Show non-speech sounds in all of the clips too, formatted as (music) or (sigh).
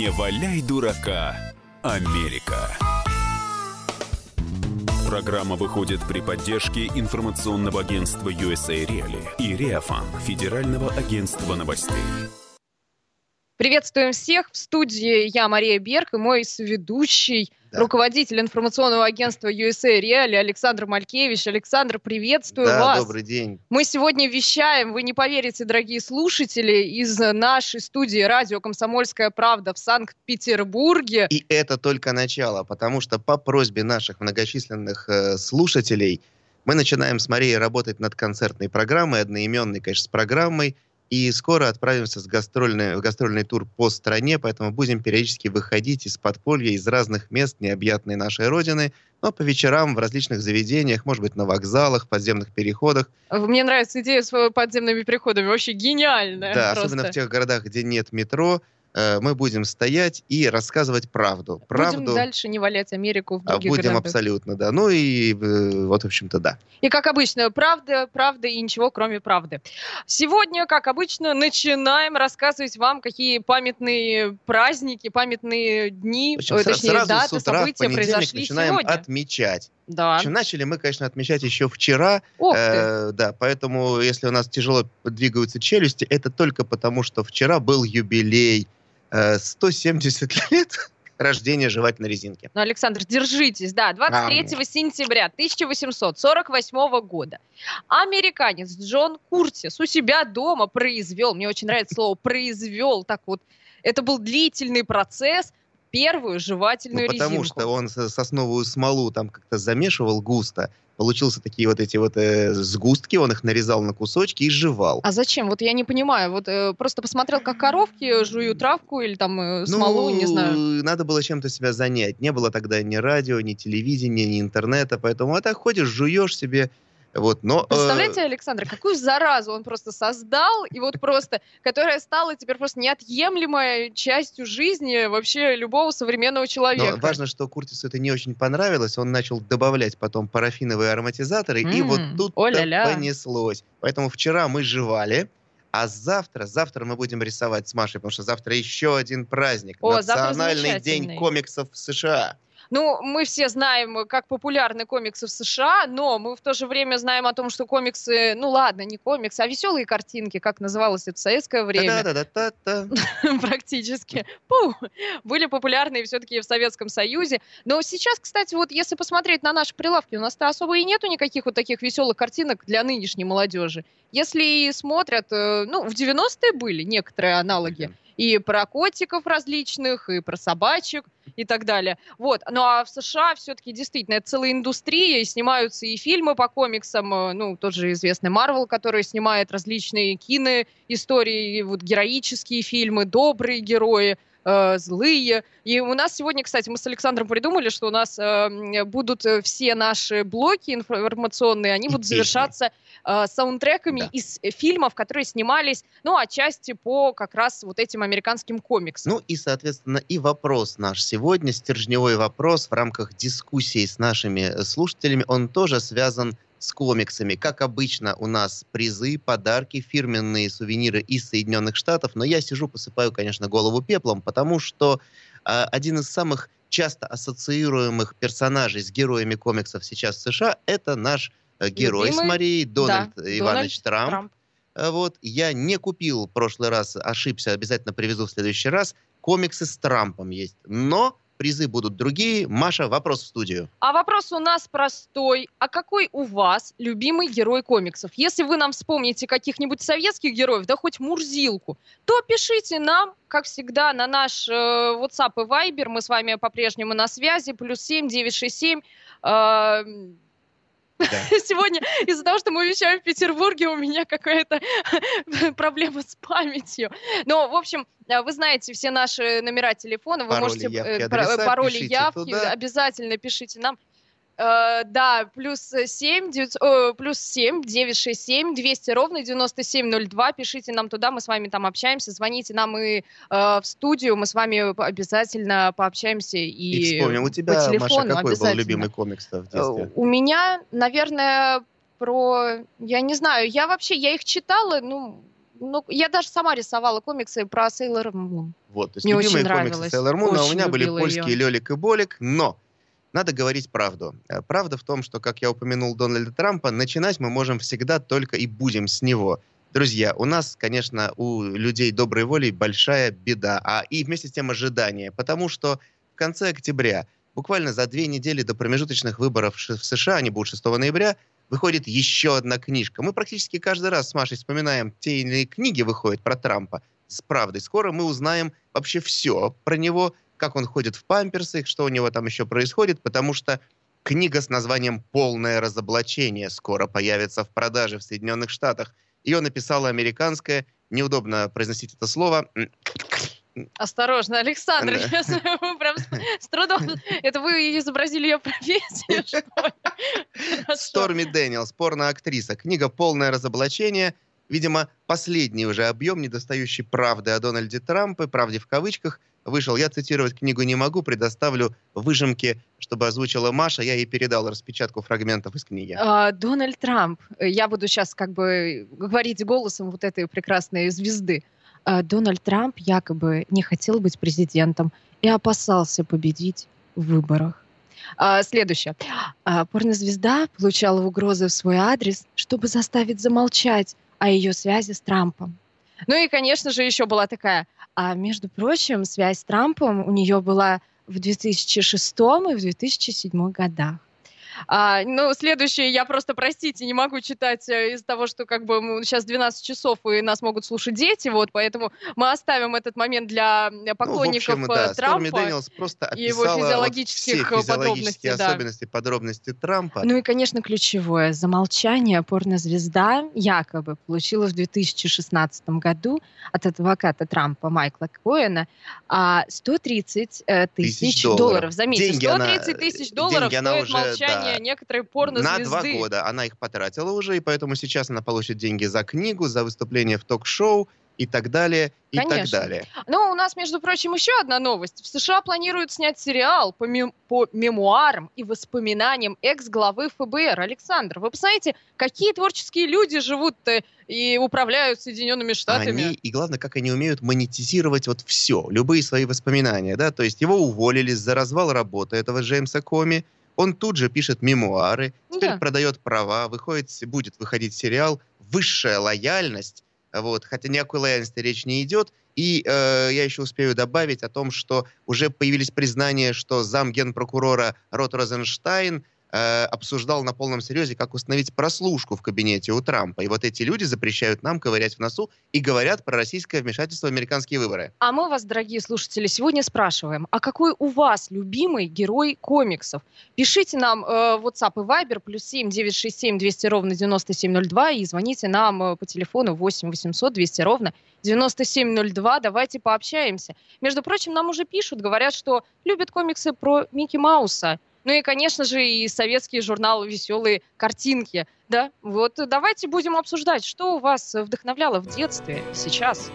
Не валяй дурака, Америка. Программа выходит при поддержке информационного агентства USA Reali и Реафан, Федерального агентства новостей. Приветствуем всех. В студии я, Мария Берг, и мой соведущий, да. руководитель информационного агентства USA Real Александр Малькевич. Александр, приветствую да, вас. добрый день. Мы сегодня вещаем, вы не поверите, дорогие слушатели, из нашей студии радио «Комсомольская правда» в Санкт-Петербурге. И это только начало, потому что по просьбе наших многочисленных э, слушателей мы начинаем с Марией работать над концертной программой, одноименной, конечно, с программой – и скоро отправимся с гастрольный, в гастрольный тур по стране, поэтому будем периодически выходить из подполья, из разных мест необъятной нашей Родины, но по вечерам в различных заведениях, может быть, на вокзалах, подземных переходах. Мне нравится идея с подземными переходами, вообще гениальная. Да, просто. особенно в тех городах, где нет метро, Э, мы будем стоять и рассказывать правду. правду будем дальше не валять Америку в других а Будем городах. абсолютно, да. Ну и э, вот, в общем-то, да. И как обычно, правда, правда и ничего, кроме правды. Сегодня, как обычно, начинаем рассказывать вам, какие памятные праздники, памятные дни, общем, э, точнее, сразу даты, с утра, события в произошли начинаем сегодня. отмечать. Да. Причем начали мы, конечно, отмечать еще вчера. Ох э, да, поэтому если у нас тяжело двигаются челюсти, это только потому, что вчера был юбилей 170 э, (laughs) лет рождения жевательной резинки. Ну, Александр, держитесь. Да, 23 а, сентября 1848 года американец Джон Куртис у себя дома произвел, мне очень нравится слово «произвел», так вот, это был длительный процесс, первую жевательную ну, потому резинку. что он сосновую смолу там как-то замешивал густо, получился такие вот эти вот э, сгустки, он их нарезал на кусочки и жевал. А зачем? Вот я не понимаю. Вот э, просто посмотрел, как коровки жуют травку или там э, смолу, ну, не знаю. надо было чем-то себя занять. Не было тогда ни радио, ни телевидения, ни интернета, поэтому а так ходишь, жуешь себе вот, но, Представляете, э... Александр, какую заразу он просто создал, и вот просто, которая стала теперь просто неотъемлемой частью жизни вообще любого современного человека. Но важно, что Куртису это не очень понравилось, он начал добавлять потом парафиновые ароматизаторы, mm, и вот тут понеслось. Поэтому вчера мы жевали, а завтра, завтра мы будем рисовать с Машей, потому что завтра еще один праздник. О, Национальный день комиксов в США. Ну, мы все знаем, как популярны комиксы в США, но мы в то же время знаем о том, что комиксы, ну ладно, не комиксы, а веселые картинки, как называлось это в советское время. (laughs) Практически. Были популярны все-таки в Советском Союзе. Но сейчас, кстати, вот если посмотреть на наши прилавки, у нас-то особо и нету никаких вот таких веселых картинок для нынешней молодежи. Если и смотрят, э, ну, в 90-е были некоторые аналоги и про котиков различных, и про собачек, и так далее. Вот. Ну а в США все-таки действительно это целая индустрия, и снимаются и фильмы по комиксам, э, ну, тот же известный Марвел, который снимает различные киноистории, вот героические фильмы, добрые герои, э, злые. И у нас сегодня, кстати, мы с Александром придумали, что у нас э, будут все наши блоки информационные, они будут завершаться э, саундтреками да. из э, фильмов, которые снимались, ну, отчасти по как раз вот этим американским комиксам. Ну и, соответственно, и вопрос наш сегодня, стержневой вопрос в рамках дискуссии с нашими э, слушателями, он тоже связан с комиксами. Как обычно, у нас призы, подарки, фирменные сувениры из Соединенных Штатов, но я сижу, посыпаю, конечно, голову пеплом, потому что э, один из самых часто ассоциируемых персонажей с героями комиксов сейчас в США это наш герой Любимый, с Марией, Дональд да, Иванович Дональд Трамп. Трамп. Э, вот, я не купил в прошлый раз, ошибся, обязательно привезу в следующий раз. Комиксы с Трампом есть, но призы будут другие. Маша, вопрос в студию. А вопрос у нас простой. А какой у вас любимый герой комиксов? Если вы нам вспомните каких-нибудь советских героев, да хоть Мурзилку, то пишите нам, как всегда, на наш э, WhatsApp и Viber. Мы с вами по-прежнему на связи. Плюс 7 967 э, (laughs) Сегодня из-за того, что мы вещаем в Петербурге, у меня какая-то (laughs) проблема с памятью. Но, в общем, э, вы знаете все наши номера телефона, вы пароли, можете явки, адреса, пароли явки, обязательно пишите нам. Э, да, плюс 7, 9, э, плюс 7, 967, 200 ровно 9702. Пишите нам туда, мы с вами там общаемся. Звоните нам и э, в студию, мы с вами обязательно пообщаемся и, и вспомним. У тебя, по телефону Маша, какой был любимый комикс в детстве? Э, у меня, наверное, про... Я не знаю, я вообще, я их читала, ну, ну, я даже сама рисовала комиксы про Sailor Moon. Вот, то есть Мне любимые очень комиксы. Sailor Moon, а у меня были польские её. Лёлик и Болик, но надо говорить правду. Э, Правда в том, что, как я упомянул Дональда Трампа, начинать мы можем всегда только и будем с него. Друзья, у нас, конечно, у людей доброй воли большая беда, а и вместе с тем ожидание, потому что в конце октября, буквально за две недели до промежуточных выборов в США, они будут 6 ноября, выходит еще одна книжка. Мы практически каждый раз с Машей вспоминаем, те или иные книги выходят про Трампа с правдой. Скоро мы узнаем вообще все про него, как он ходит в памперсы, что у него там еще происходит, потому что книга с названием «Полное разоблачение» скоро появится в продаже в Соединенных Штатах. Ее написала американская, неудобно произносить это слово, Осторожно, Александр, Да. сейчас вы прям с, с трудом... Это вы изобразили ее профессию, что ли? (laughs) Сторми Дэниелс, порно-актриса. Книга «Полное разоблачение». Видимо, последний уже объем недостающей правды о Дональде Трампе, правде в кавычках, вышел. Я цитировать книгу не могу, предоставлю выжимки, чтобы озвучила Маша. Я ей передал распечатку фрагментов из книги. А, Дональд Трамп. Я буду сейчас как бы говорить голосом вот этой прекрасной звезды. А, Дональд Трамп якобы не хотел быть президентом и опасался победить в выборах. А, Следующее. А, Порнозвезда получала угрозы в свой адрес, чтобы заставить замолчать о ее связи с Трампом. Ну и, конечно же, еще была такая. А между прочим, связь с Трампом у нее была в 2006 и в 2007 годах. А, ну, следующее, я просто, простите, не могу читать э, из-за того, что как бы мы- сейчас 12 часов, и нас могут слушать дети, вот, поэтому мы оставим этот момент для э, Ну, в поклонников общем, э, да, Сторми Трампа. Дэниелс просто и его описала вот физиологических, все физиологические подробностей, да. особенности, подробности Трампа. Ну и, конечно, ключевое. За молчание порнозвезда якобы получила в 2016 году от адвоката Трампа Майкла Коэна а, 130 э, Тысяч тысяч долларов. долларов. Заметьте, Деньги она- 130 тысяч долларов деньги она стоит уже, молчание да, некоторой На порнозвезды. два года она их потратила уже, и поэтому сейчас она получит деньги за книгу, за выступление в ток-шоу и так далее, и так Конечно. далее. Ну, у нас, между прочим, еще одна новость. В США планируют снять сериал по, мем- по мемуарам и воспоминаниям экс-главы ФБР. Александр, вы посмотрите, какие творческие люди живут и управляют Соединенными Штатами. Они, и главное, как они умеют монетизировать вот все, любые свои воспоминания, да, то есть его уволили за развал работы этого Джеймса Коми, он тут же пишет мемуары, теперь Да. продает права, выходит, будет выходить сериал «Высшая лояльность», вот, хотя ни о какой лояльности речь не идет, и э, я еще успею добавить о том, что уже появились признания, что зам генпрокурора Рот Розенштайн э, обсуждал на полном серьезе, как установить прослушку в кабинете у Трампа. И вот эти люди запрещают нам ковырять в носу и говорят про российское вмешательство в американские выборы. А мы вас, дорогие слушатели, сегодня спрашиваем, а какой у вас любимый герой комиксов? Пишите нам э, WhatsApp и Viber плюс 7 967 200 ровно 9702 и звоните нам э, по телефону 8 800 200 ровно 9702. Давайте пообщаемся. Между прочим, нам уже пишут, говорят, что любят комиксы про Микки Мауса. Ну и, конечно же, и советские журналы «Веселые картинки». Да, вот давайте будем обсуждать, что у вас вдохновляло в детстве сейчас.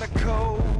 the cold.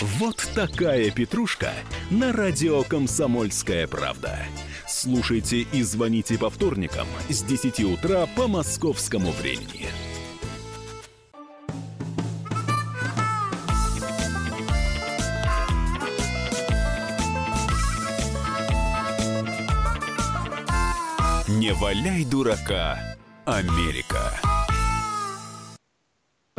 Вот такая петрушка на радио «Комсомольская правда». Слушайте и звоните по вторникам с 10 утра по московскому времени. Не валяй дурака, Америка.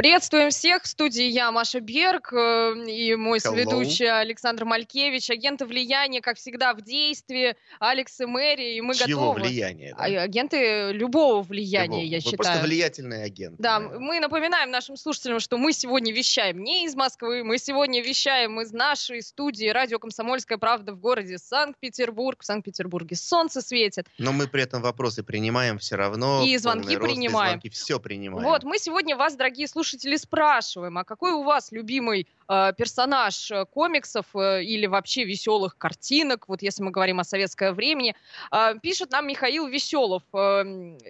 Приветствуем всех. В студии я, Маша Берг, э, и мой Hello. соведущий Александр Малькевич. Агенты влияния, как всегда, в действии. Алекс и Мэри, и мы Чьего готовы. влияния? да? Агенты любого влияния, Любого. я Вы считаю. просто влиятельный агент. Да, мы напоминаем нашим слушателям, что мы сегодня вещаем не из Москвы, мы сегодня вещаем из нашей студии радио «Комсомольская правда» в городе Санкт-Петербург. В Санкт-Петербурге солнце светит. Но мы при этом вопросы принимаем все равно. И звонки рост, и принимаем. звонки, все принимаем. Вот, мы сегодня вас, дорогие слушатели, спрашиваем, а какой у вас любимый э, персонаж э, комиксов э, или вообще веселых картинок, вот если мы говорим о советское времени. Э, пишет нам Михаил Веселов. э,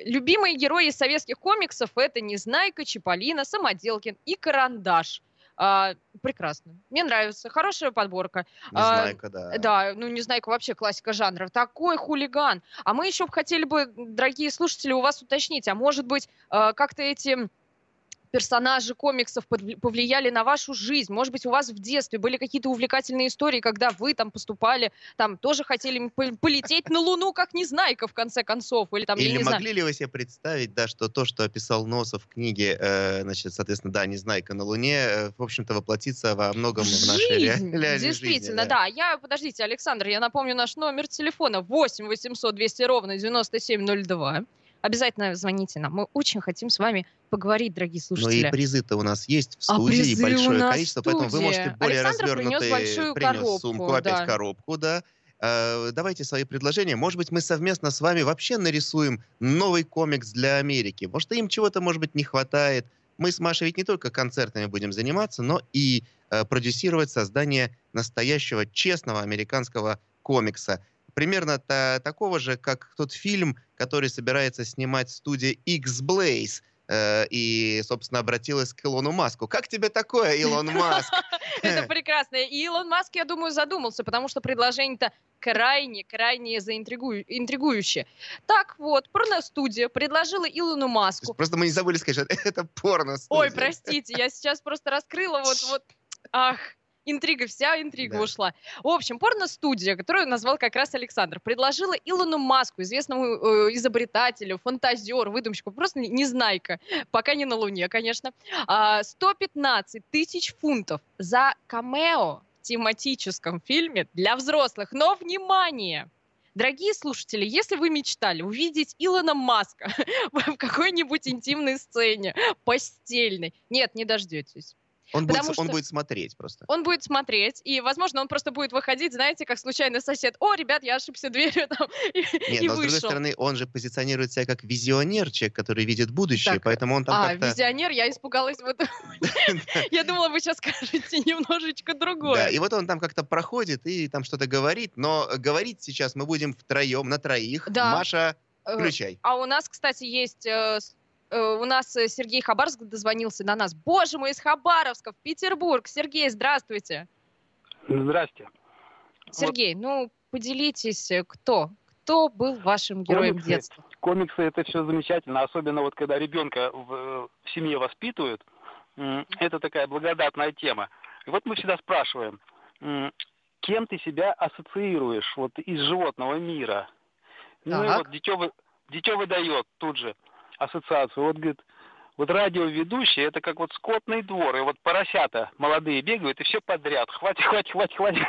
любимые герои из советских комиксов это Незнайка, Чиполлино, Самоделкин и Карандаш. А, прекрасно. Мне нравится. Хорошая подборка. А, знаю, когда. Да, ну не знаю, вообще классика жанра. Такой хулиган. А мы еще хотели бы, дорогие слушатели, у вас уточнить, а может быть, э, как-то эти персонажи комиксов повлияли на вашу жизнь? Может быть, у вас в детстве были какие-то увлекательные истории, когда вы там поступали, там тоже хотели полететь на Луну, как Незнайка, в конце концов, или там, Или не знаю. могли ли вы себе представить, да, что то, что описал Носов в книге, э, значит, соответственно, да, Незнайка на Луне, э, в общем-то, воплотится во многом в нашей ре- Жизнь, (laughs) реальной жизни, Действительно, да. Я, подождите, Александр, я напомню наш номер телефона 8 800 200 ровно 9702. Обязательно звоните нам. Мы очень хотим с вами поговорить, дорогие Ну и слушатели. призы-то у нас есть в А студии, у большое количество, поэтому вы можете студии. более Александр принес развернутые... большую принес коробку, сумку, опять да. коробку, да. Э, Давайте свои предложения. Может быть, мы совместно с вами вообще нарисуем новый комикс для Америки. Может, им чего-то, может быть, не хватает. Мы с Машей ведь не только концертами будем заниматься, но и э, продюсировать создание настоящего, честного американского комикса. Примерно та- такого же, как тот фильм, который собирается снимать студия X-Blaze. э, и, собственно, обратилась к Илону Маску. Как тебе такое, Илон Маск? (laughs) Это прекрасно. И Илон Маск, я думаю, задумался, потому что предложение-то крайне, крайне заинтригую- интригующее. Так вот, порностудия предложила Илону Маску. Просто мы не забыли сказать, что это (laughs) порно Ой, простите, я сейчас просто раскрыла вот, вот, ах, интрига, вся интрига Да. ушла. В общем, порно-студия, которую назвал как раз Александр, предложила Илону Маску, известному э, изобретателю, фантазеру, выдумщику, просто не- незнайка, пока не на Луне, конечно, а, 115 тысяч фунтов за камео в тематическом фильме для взрослых. Но, внимание! Дорогие слушатели, если вы мечтали увидеть Илона Маска (laughs) в какой-нибудь интимной сцене, постельной, нет, не дождетесь. Он будет, Потому он что- будет смотреть просто. Он будет смотреть, и, возможно, он просто будет выходить, знаете, как случайный сосед. О, ребят, я ошибся дверью (laughs) там, и, Нет, и но с другой вышел. стороны, он же позиционирует себя как визионер, человек, который видит будущее, Так, поэтому он там а, как-то... визионер, я испугалась. Вот. (laughs) Я думала, вы сейчас скажете немножечко Да, другое. и вот он там как-то проходит и там что-то говорит, но говорить сейчас мы будем втроем, на троих. Да. Маша, Э, включай. А у нас, кстати, есть... э, У нас э, Сергей Хабаровск дозвонился до нас. Боже мой, из Хабаровска в Петербург. Сергей, здравствуйте. Здрасте. Сергей, ну, поделитесь, э, кто? Кто был вашим героем Комиксы. детства? Комиксы это все замечательно, особенно вот когда ребенка в, в семье воспитывают. Это такая благодатная тема. И вот мы всегда спрашиваем, кем ты себя ассоциируешь вот из животного мира? Ну и Так. вот дитё, дитё выдает тут же ассоциацию. Вот говорит, вот радиоведущий это как вот скотный двор, и вот поросята молодые бегают, и все подряд. Хватит, хватит, хватит, хватит.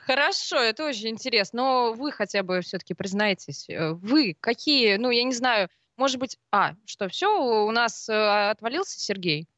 Хорошо, это очень интересно. Но вы хотя бы все-таки признаетесь, э, вы какие, ну, я не знаю, может быть, а, что, все, у нас э, отвалился Сергей?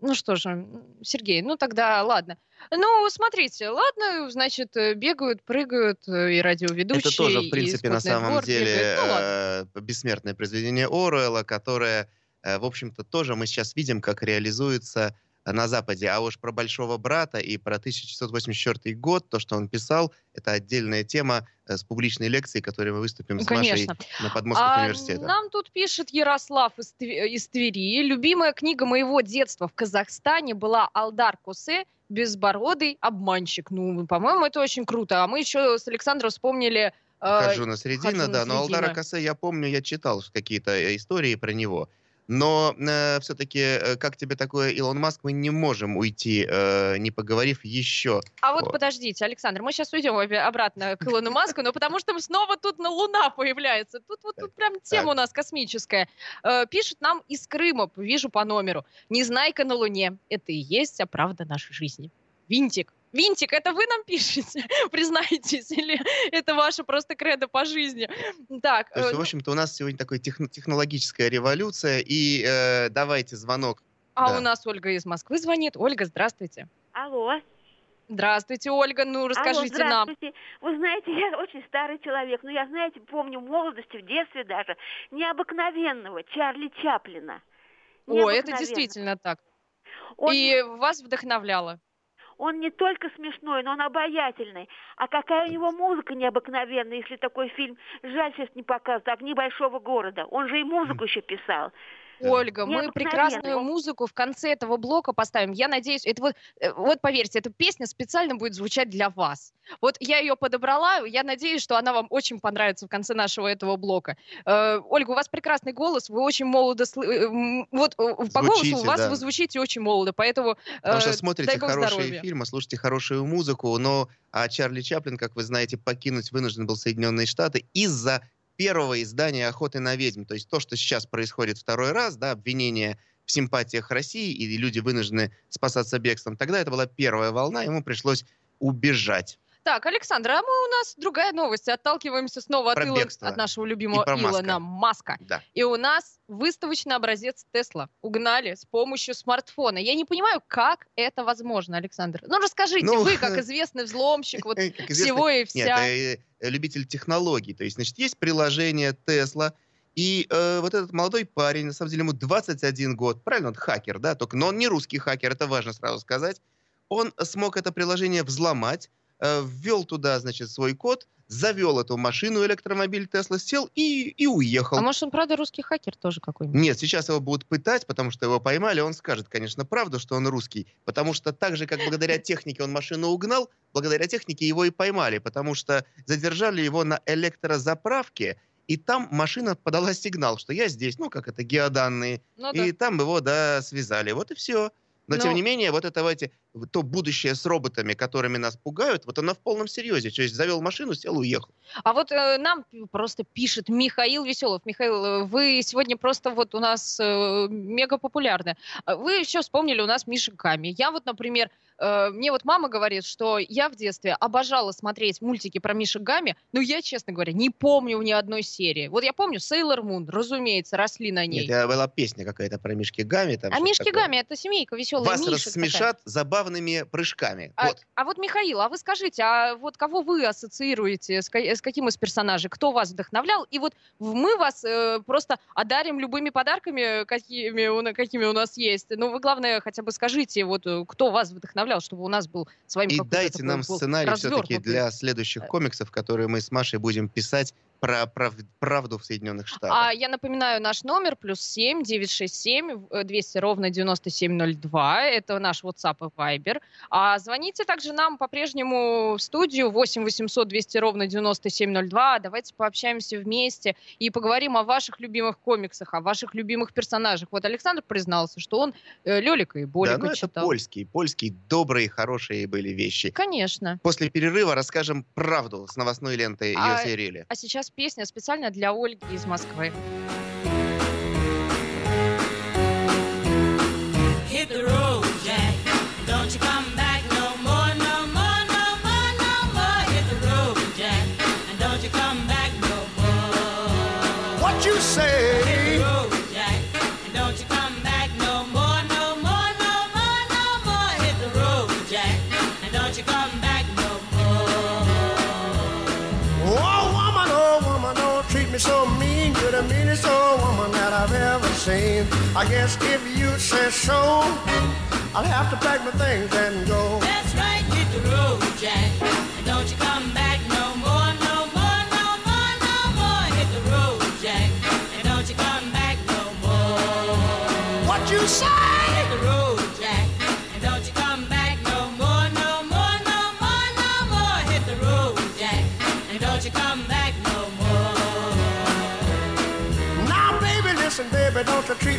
Ну что же, Сергей, ну тогда ладно. Ну, смотрите, ладно, значит, э, бегают, прыгают э, и радиоведущие. Это тоже, в принципе, на самом деле бегают. Ну, ладно. э, бессмертное произведение Оруэлла, которое в общем-то, тоже мы сейчас видим, как реализуется на Западе. А уж про Большого Брата и про 1984 год, то, что он писал, это отдельная тема э, с публичной лекцией, которой мы выступим с Конечно. Машей на подмостках А университета. нам тут пишет Ярослав из, из Твери. Любимая книга моего детства в Казахстане была Алдар Косе «Безбородый обманщик». Ну, по-моему, это очень круто. А мы еще с Александром вспомнили... э, Хаджуна Средина, Хаджуна да, но Алдара Средина. Кассе, я помню, я читал какие-то э, истории про него. Но все-таки, как тебе такое, Илон Маск, мы не можем уйти, э, не поговорив еще. А вот Вот. подождите, Александр, мы сейчас уйдем обратно к Илону Маску, но потому что снова тут на Луна появляется. Тут вот тут прям тема у нас космическая. Э, Пишет нам из Крыма, вижу по номеру. Незнайка на Луне. Это и есть вся правда нашей жизни. Винтик. Винтик, это вы нам пишете? (laughs) Признайтесь, или это ваша просто кредо по жизни? Так, То есть, э, в общем-то, у нас сегодня такая техно- технологическая революция. И э, давайте звонок. а да. у нас Ольга из Москвы звонит. Ольга, здравствуйте. Алло. Здравствуйте, Ольга. Ну, расскажите Алло, нам. здравствуйте. Вы знаете, (laughs) я очень старый человек, но я, знаете, помню в молодости, в детстве даже, необыкновенного Чарли Чаплина. О, это действительно так. Он, И вас вдохновляло. Он не только смешной, но он обаятельный. А какая у него музыка необыкновенная, если такой фильм, жаль, сейчас не показывают, «Огни большого города». Он же и музыку еще писал. Да. Ольга, мы прекрасную музыку в конце этого блока поставим. Я надеюсь, это вот, э, вот поверьте, эта песня специально будет звучать для вас. Вот я ее подобрала, я надеюсь, что она вам очень понравится в конце нашего этого блока. Э, Ольга, у вас прекрасный голос, вы очень молодо, сл- э, вот э, по голосу у Звучите, вас да. вы звучите очень молодо, поэтому Потому что э, смотрите хорошие здоровья. фильмы, слушайте хорошую музыку, но а Чарли Чаплин, как вы знаете, покинуть вынужден был Соединенные Штаты из-за первого издания «Охоты на ведьм». То есть то, что сейчас происходит второй раз, да, обвинение в симпатиях России, и люди вынуждены спасаться бегством. Тогда это была первая волна, ему пришлось убежать. Так, Александр, а мы у нас другая новость. Отталкиваемся снова от, Илона- бегство. от нашего любимого И про Маска. Илона Маска. Да. И у нас выставочный образец Тесла угнали с помощью смартфона. Я не понимаю, как это возможно, Александр. Ну, расскажите, Ну, вы, (laughs) как известный взломщик вот Как известно, всего и Нет, вся. э, э, любитель технологий. То есть, значит, есть приложение Tesla, и э, вот этот молодой парень, на самом деле ему 21 год, правильно, он хакер, да, только, но он не русский хакер, это важно сразу сказать. Он смог это приложение взломать, ввел туда, значит, свой код, завел эту машину, электромобиль Tesla, сел и, и уехал. А может, он правда русский хакер тоже какой-нибудь? Нет, сейчас его будут пытать, потому что его поймали. Он скажет, конечно, правду, что он русский. Потому что так же, как благодаря технике он машину угнал, благодаря технике его и поймали. Потому что задержали его на электрозаправке, и там машина подала сигнал, что я здесь, ну, как это, геоданные. Ну да. И там его, да, связали. Вот и все. Но, Ну- тем не менее, вот это вот эти, то будущее с роботами, которыми нас пугают, вот оно в полном серьезе. То есть завел машину, сел уехал. А вот э, нам просто пишет Михаил Веселов. Михаил, э, вы сегодня просто вот у нас э, мега популярны. А Вы еще вспомнили у нас Миша Ками. Я вот, например, э, мне вот мама говорит, что я в детстве обожала смотреть мультики про Миши Гами, но я, честно говоря, не помню ни одной серии. Вот я помню Сейлор Мун, разумеется, росли на ней. Нет, это была песня какая-то про Мишки Гами. Там а Мишки такое. Гами это семейка веселая. Вас такая. рассмешат забавными прыжками. А, Вот. а вот, Михаил, а вы скажите, а вот кого вы ассоциируете, с, ка- с каким из персонажей, кто вас вдохновлял? И вот мы вас э, просто одарим любыми подарками, какими у, какими у нас есть. Ну, вы, главное, хотя бы скажите, вот э, кто вас вдохновлял, чтобы у нас был с вами И дайте нам сценарий все-таки для следующих Э. комиксов, которые мы с Машей будем писать про прав- правду в Соединенных Штатах. А я напоминаю, наш номер плюс 7 967 э, 200 ровно 9702. Это наш WhatsApp и Viber. А звоните также нам по-прежнему в студию 8 800 200 ровно 9702. Давайте пообщаемся вместе и поговорим о ваших любимых комиксах, о ваших любимых персонажах. Вот Александр признался, что он э, Лелика и да, Болика ну это читал. польские, польские добрые, хорошие были вещи. Конечно. После перерыва расскажем правду с новостной лентой А- Йоси Рили. А сейчас песня специально для Ольги из Москвы. I've ever seen. I guess if you say so, I'll have to pack my things and go. That's right, hit the road, Jack.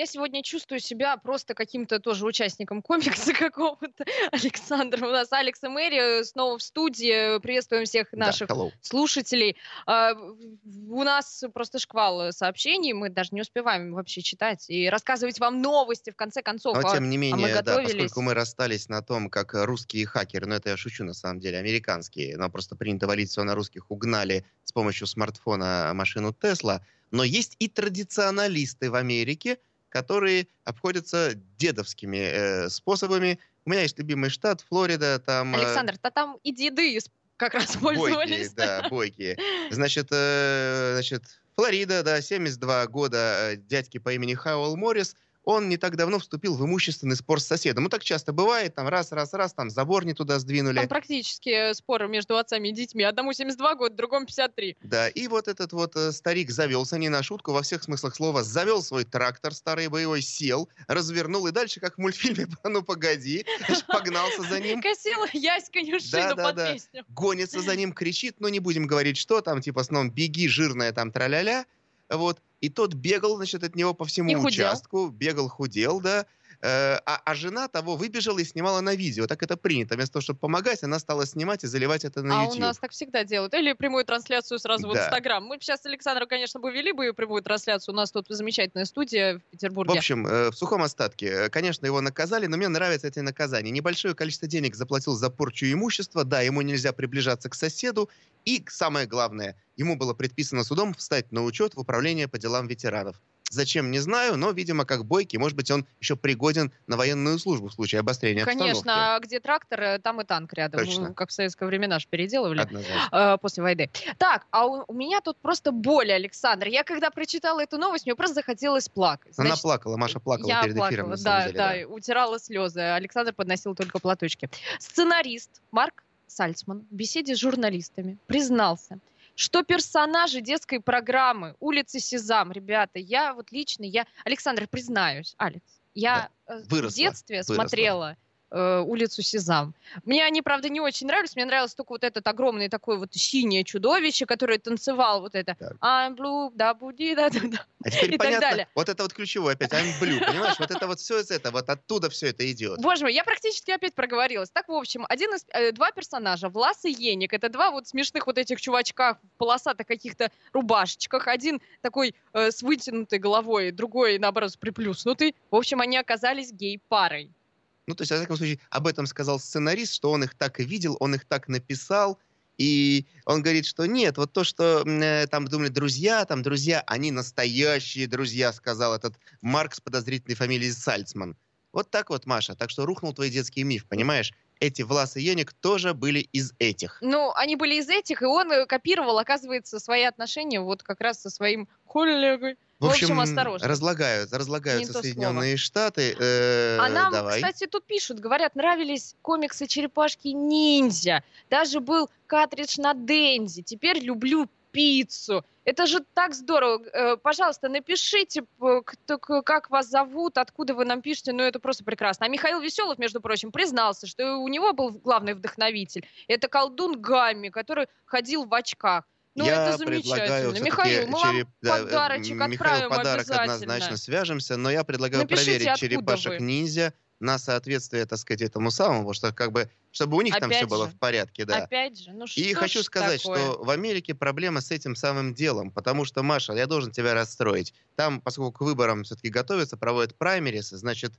Я сегодня чувствую себя просто каким-то тоже участником (laughs) комикса какого-то. Александр, у нас Алекс и Мэри снова в студии. Приветствуем всех Да, наших hello. слушателей. А, У нас просто шквал сообщений, мы даже не успеваем вообще читать и рассказывать вам новости, в конце концов. Но а- тем не мы менее, да, готовились. поскольку мы расстались на том, как э, русские хакеры, ну это я шучу на самом деле, американские, но просто принято валить все на русских, угнали с помощью смартфона машину Тесла, но есть и традиционалисты в Америке, которые обходятся дедовскими э, способами. У меня есть любимый штат, Флорида, там... э, Александр, да там и деды как раз Бойкие, пользовались. да, бойкие. Значит, э, значит, Флорида, да, 72 года, э, дядьки по имени Хауэлл Моррис, он не так давно вступил в имущественный спор с соседом. Ну, так часто бывает, там раз, раз, раз, там забор не туда сдвинули. Там практически споры между отцами и детьми. Одному 72 года, другому 53. Да, и вот этот вот э, старик завелся, не на шутку, во всех смыслах слова, завел свой трактор старый боевой, сел, развернул, и дальше, как в мультфильме (laughs) «Ну, погоди», погнался за ним. Косила яськанью шину да, под песню. гонится за ним, кричит, ну не будем говорить, что там, типа, сном беги, жирная там, траля-ля, вот, и тот бегал, значит, от него по всему И худел. участку, бегал, худел, да, а, а жена того выбежала и снимала на видео, так это принято, вместо того, чтобы помогать, она стала снимать и заливать это на а YouTube. у нас так всегда делают. Или прямую трансляцию сразу в Да. Инстаграм. Мы сейчас Александру, конечно, бы вели бы прямую трансляцию. У нас тут замечательная студия в В Петербурге. общем, э, в сухом остатке, э, конечно, его наказали, но мне нравятся эти наказания. Небольшое количество денег заплатил за порчу имущества, да, ему нельзя приближаться к соседу, и самое главное, ему было предписано судом встать на учет в управление по делам ветеранов. Зачем, не знаю, но, видимо, как бойкий, может быть, он еще пригоден на военную службу в случае обострения обстановки. Конечно, а где трактор, э, там и танк рядом. Точно. Как в советское времена ж переделывали. Однозначно. э, после войны. Так, а у, у меня тут просто боль, Александр. Я когда прочитала эту новость, мне просто захотелось плакать. Она Значит, плакала, Маша плакала я перед плакала, эфиром, да, деле. да, утирала слезы. Александр подносил только платочки. Сценарист Марк Сальцман в беседе с журналистами признался, что персонажи детской программы? «Улицы Сезам», ребята, я вот лично, я... Александр, признаюсь, Алекс, я э, в выросла, детстве выросла. смотрела э, «Улицу Сезам». Мне они, правда, не очень нравились. Мне нравилось только вот этот огромный такой вот синее чудовище, которое танцевал вот это Так. «I'm blue, да буди, да да да А теперь и так понятно, далее. вот это вот ключевое опять, I'm blue, понимаешь? Вот это вот все из этого, вот оттуда все это идет. Боже мой, я практически опять проговорилась. Так, в общем, один из, э, два персонажа, Влас и Еник, это два вот смешных вот этих чувачка в полосатых каких-то рубашечках. Один такой э, с вытянутой головой, другой, наоборот, с приплюснутый. В общем, они оказались гей-парой. Ну, то есть, во всяком случае, об этом сказал сценарист, что он их так и видел, он их так написал, и он говорит, что нет, вот то, что э, там думали друзья, там друзья, они настоящие друзья, сказал этот Марк с подозрительной фамилией Сальцман. Вот так вот, Маша. Так что рухнул твой детский миф, понимаешь? Эти Влас и Еник тоже были из этих. Ну, они были из этих, и он э, копировал, оказывается, свои отношения вот как раз со своим коллегой. В общем, осторожно. разлагают, разлагаются Соединенные Штаты. Э, А нам, давай. кстати, тут пишут, говорят, нравились комиксы черепашки-ниндзя. Даже был картридж на Дензи. Теперь люблю пиццу. Это же так здорово. Э, Пожалуйста, напишите, кто- как вас зовут, откуда вы нам пишете. Ну, это просто прекрасно. А Михаил Веселов, между прочим, признался, что у него был главный вдохновитель. Это колдун Гамми, который ходил в очках. Ну, Я это предлагаю Михаил, мы вам череп- да, э, подарочек Михаил, отправим подарок однозначно свяжемся, но я предлагаю Напишите, проверить черепашек вы. ниндзя на соответствие, так сказать, этому самому, что как бы, чтобы у них там все Опять было же. в порядке, да. Опять же, ну что И хочу сказать, такое? что в Америке проблема с этим самым делом, потому что, Маша, я должен тебя расстроить. Там, поскольку к выборам все-таки готовятся, проводят праймерис, значит,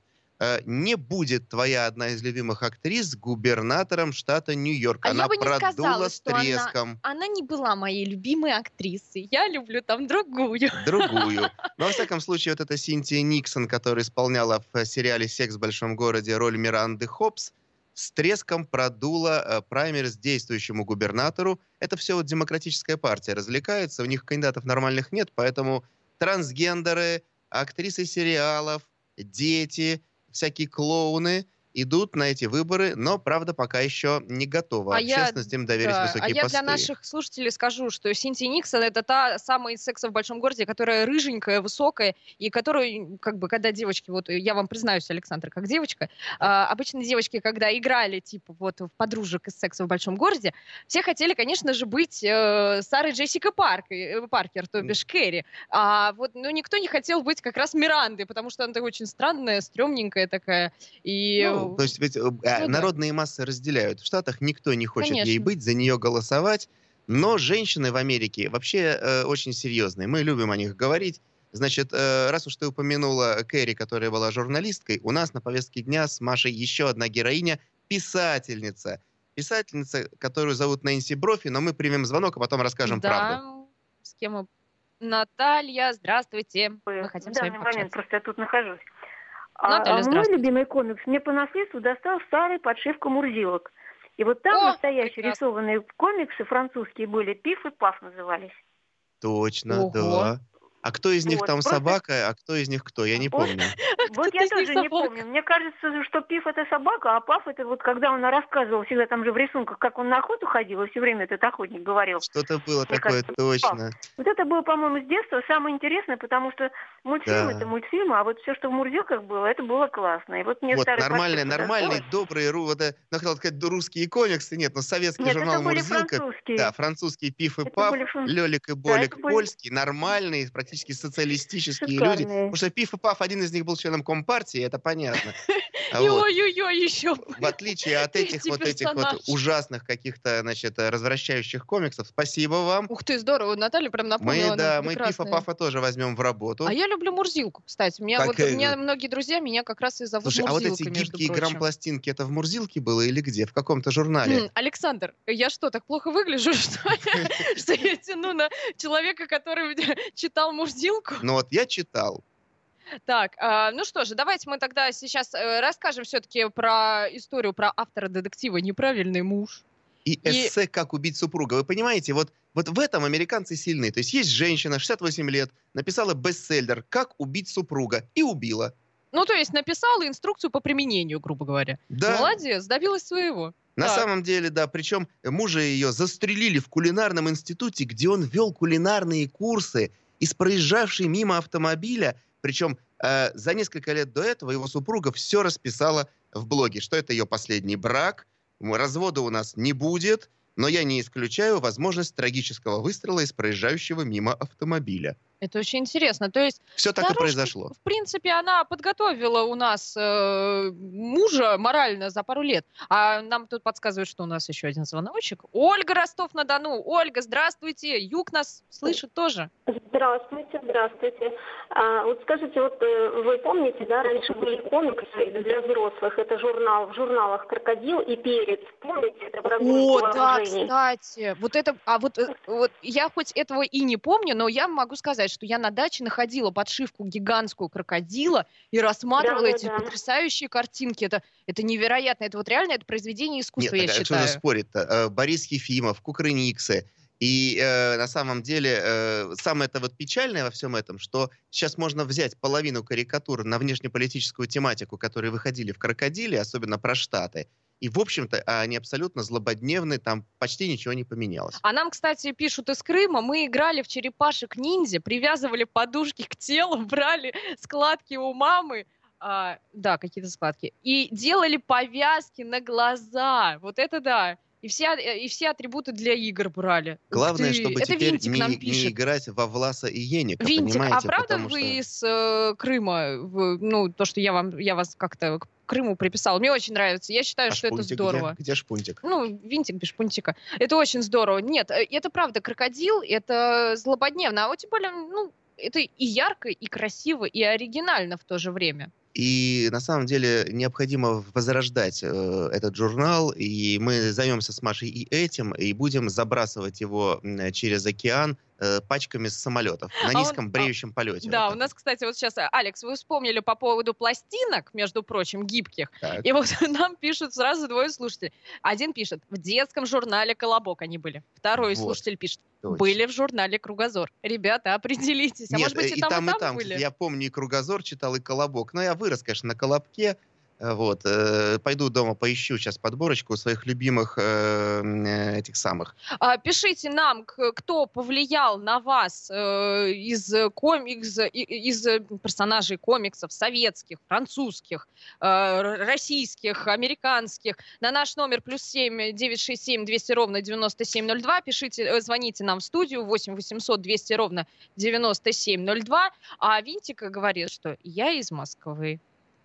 не будет твоя одна из любимых актрис губернатором штата Нью-Йорк. А я Она бы не продула сказала, с что она- треском Она не была моей любимой актрисой. Я люблю там другую. другую. Но, (laughs) во всяком случае, вот эта Синтия Никсон, которая исполняла в э, сериале «Секс в большом городе» роль Миранды Хопс, с треском продула э, праймерис действующему губернатору. Это все вот демократическая партия развлекается, у них кандидатов нормальных нет, поэтому трансгендеры, актрисы сериалов, дети, всякие клоуны идут на эти выборы, но, правда, пока еще не готовы А я- общественности им доверить Да, высокие а я посты. для наших слушателей скажу, что Синтия Никсон это та самая из секса в большом городе, которая рыженькая, высокая, и которую, как бы, когда девочки, вот я вам признаюсь, Александр, как девочка, а, обычно девочки, когда играли, типа, вот в подружек из секса в большом городе, все хотели, конечно же, быть э, Сарой Джессика Парк, э, Паркер, то бишь Кэрри. А вот, ну, никто не хотел быть как раз Мирандой, потому что она такая очень странная, стрёмненькая такая, и... Ну, то есть ведь э, а, да. народные массы разделяют. В Штатах никто не хочет ей Конечно. быть, за нее голосовать. Но женщины в Америке вообще э, очень серьезные. Мы любим о них говорить. Значит, э, раз уж ты упомянула Кэрри, которая была журналисткой, у нас на повестке дня с Машей еще одна героиня, писательница. Писательница, которую зовут Нэнси Брофи, но мы примем звонок, а потом расскажем да, правду. с кем мы... Наталья, здравствуйте. Мы хотим в с вами момент просто я тут нахожусь. А, Наталья, а мой любимый комикс мне по наследству достал старый подшивка Мурзилок. И вот там О, настоящие прекрасно. рисованные комиксы французские были, Пиф и Паф назывались. Точно, Ого. да. А кто из них Вот, там просто- собака, а кто из них кто? Я не Вот. (laughs) Вот я тоже не помню. Мне кажется, что Пиф это собака, а Паф это вот когда он рассказывал всегда там же в рисунках, как он на охоту ходил, и все время этот охотник говорил. Что-то было Мне такое кажется, точно. Вот это было, по-моему, с детства самое интересное, потому что мультфильм Да. это мультфильм, а вот все, что в Мурзилках было, это было классно. И вот мне Вот нормальные, нормальные, добрые, вот, э, ну, хотел сказать, русские комиксы, нет, но советский Нет, журнал были «Мурзилка», французские. да, французский «Пиф и Это Паф», были фран- Лёлик и Болик, это были- польский, нормальные, практически социалистические люди. Шикарные. Потому что «Пиф и Паф», один из них был членом Компартии, это понятно. (laughs) А И ой-ой-ой, еще. В отличие от этих вот этих вот ужасных каких-то, значит, развращающих комиксов, спасибо вам. Ух ты, здорово. Наталья прям напомнила. Мы, да, мы Пифа прекрасное. Пафа тоже возьмем в работу. А я люблю Мурзилку, кстати. У меня, вот, у меня многие друзья меня как раз и зовут Слушай, а вот эти гибкие грамм-пластинки, это в Мурзилке было или где? В каком-то журнале? Александр, я что, так плохо выгляжу, (laughs) (laughs) что я тяну на человека, который читал Мурзилку? Ну вот я читал. Так, а, ну что же, давайте мы тогда сейчас э, расскажем все-таки про историю про автора детектива «Неправильный муж». И И- эссе «Как убить супруга». Вы понимаете, вот, вот в этом американцы сильны. То есть есть женщина, 68 лет, написала бестселлер «Как убить супруга» и убила. Ну, то есть написала инструкцию по применению, грубо говоря. Да. Молодец, добилась своего. На Так. самом деле, да. Причем мужа ее застрелили в кулинарном институте, где он вел кулинарные курсы из проезжавшей мимо автомобиля. Причем э, за несколько лет до этого его супруга все расписала в блоге, что это ее последний брак, развода у нас не будет, но я не исключаю возможность трагического выстрела из проезжающего мимо автомобиля. Это очень интересно. То есть Все так и произошло. В принципе, она подготовила у нас э, мужа морально за пару лет. А нам тут подсказывают, что у нас еще один звоночек. Ольга Ростов-на-Дону. Ольга, здравствуйте. Юг нас слышит тоже. Здравствуйте, здравствуйте. А, вот скажите, вот э, вы помните, да, раньше были комиксы для взрослых, это журнал, в журналах «Крокодил» и «Перец». Помните, это про О, да, кстати. Вот это, а вот, э, вот я хоть этого и не помню, но я могу сказать, что я на даче находила подшивку гигантскую крокодила и рассматривала эти Да-да-да. потрясающие картинки. Это, это невероятно. Это вот реально это произведение искусства, Нет, я так, а что считаю. же спорить-то? Э, Борис Ефимов, Кукрыниксы. И э, на самом деле э, самое это вот печальное во всем этом, что сейчас можно взять половину карикатур на внешнеполитическую тематику, которые выходили в «Крокодиле», особенно про Штаты, и, в общем-то, они абсолютно злободневны, там почти ничего не поменялось. А нам, кстати, пишут из Крыма, мы играли в черепашек ниндзя, привязывали подушки к телу, (laughs) брали складки у мамы, а, да, какие-то складки, и делали повязки на глаза. Вот это да. И все, и все атрибуты для игр брали. Главное, ты, чтобы это теперь Винтик не, нам не пишет. играть во Власа и Еника, Винтик, а понимаете? правда Потому вы что- из э, Крыма, вы- ну, то, что я вам, я вас как-то к Крыму приписала, мне очень нравится. Я считаю, А что это здорово. Где? Где шпунтик? Ну, винтик без шпунтика. Это очень здорово. Нет, э, это правда, крокодил, это злободневно. А вот тем более, ну, это и ярко, и красиво, и оригинально в то же время. И на самом деле необходимо возрождать э, этот журнал, и мы займемся с Машей и этим, и будем забрасывать его через океан э, пачками с самолетов на А он- низком а- бреющем полете. Да, Вот у нас, кстати, вот сейчас, э, Алекс, вы вспомнили по поводу пластинок, между прочим, гибких. так. И вот (laughs) нам пишут сразу двое слушателей. Один пишет, в детском журнале «Колобок» они были. Второй Вот, слушатель пишет, точно. были в журнале «Кругозор». Ребята, определитесь. А Нет, может быть, э, и там, и там, были? Я помню и «Кругозор» читал, и «Колобок». Но я вырос, конечно, на «Колобке». Э, Вот. э, Пойду дома поищу сейчас подборочку своих любимых э, этих самых. А, Пишите нам, кто повлиял на вас из, комикс, из персонажей комиксов советских, французских, российских, американских. На наш номер плюс семь девять шесть семь двести ровно 9702. Пишите, э, звоните нам в студию 8 800 200 ровно 9702. А Винтик говорит, что я из Москвы.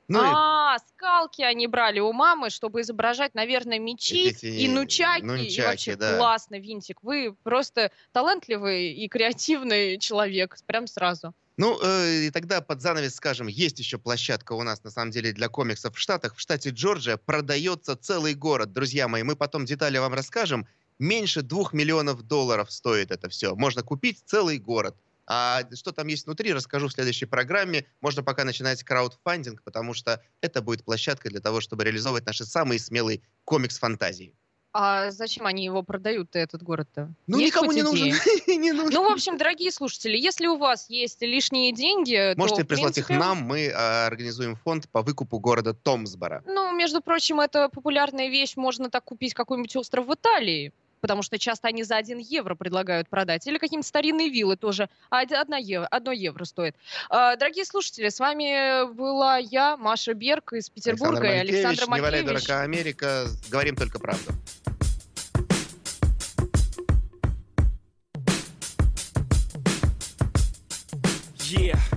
Ну, и а, скалки они брали у мамы, чтобы изображать, наверное, мечи Эти, и нучаки. и нунчаки, вообще да. классно, Винтик. Вы просто талантливый и креативный человек, прям сразу. Ну, э, и тогда под занавес скажем, есть еще площадка у нас, на самом деле, для комиксов в Штатах. В штате Джорджия продается целый город. Друзья мои, мы потом детали вам расскажем. Меньше двух миллионов долларов стоит это все. Можно купить целый город. А что там есть внутри, расскажу в следующей программе. Можно пока начинать краудфандинг, потому что это будет площадка для того, чтобы реализовывать наши самые смелые комикс-фантазии. А зачем они его продают-то, этот город-то? Ну, Есть никому не нужен. (laughs) Не нужен. Ну, в общем, дорогие слушатели, если у вас есть лишние деньги, Можете то, прислать их принципе, нам, мы а, организуем фонд по выкупу города Томсбора. Ну, между прочим, это популярная вещь. Можно так купить какой-нибудь остров в Италии. Потому что часто они за 1 евро предлагают продать. Или какие-нибудь старинные виллы тоже. А од- одна евро, одно евро стоит. А, Дорогие слушатели, с вами была я, Маша Берг из Петербурга и Александр не валяй дурака Америка, говорим только правду. Yeah.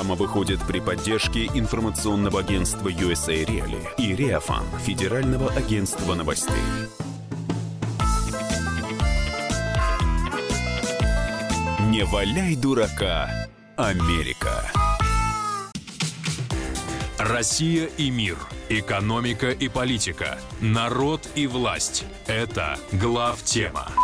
Программа выходит при поддержке информационного агентства USA Reali и Реафан Федерального агентства новостей. Не валяй дурака, Америка. Россия и мир. Экономика и политика. Народ и власть. Это глав тема.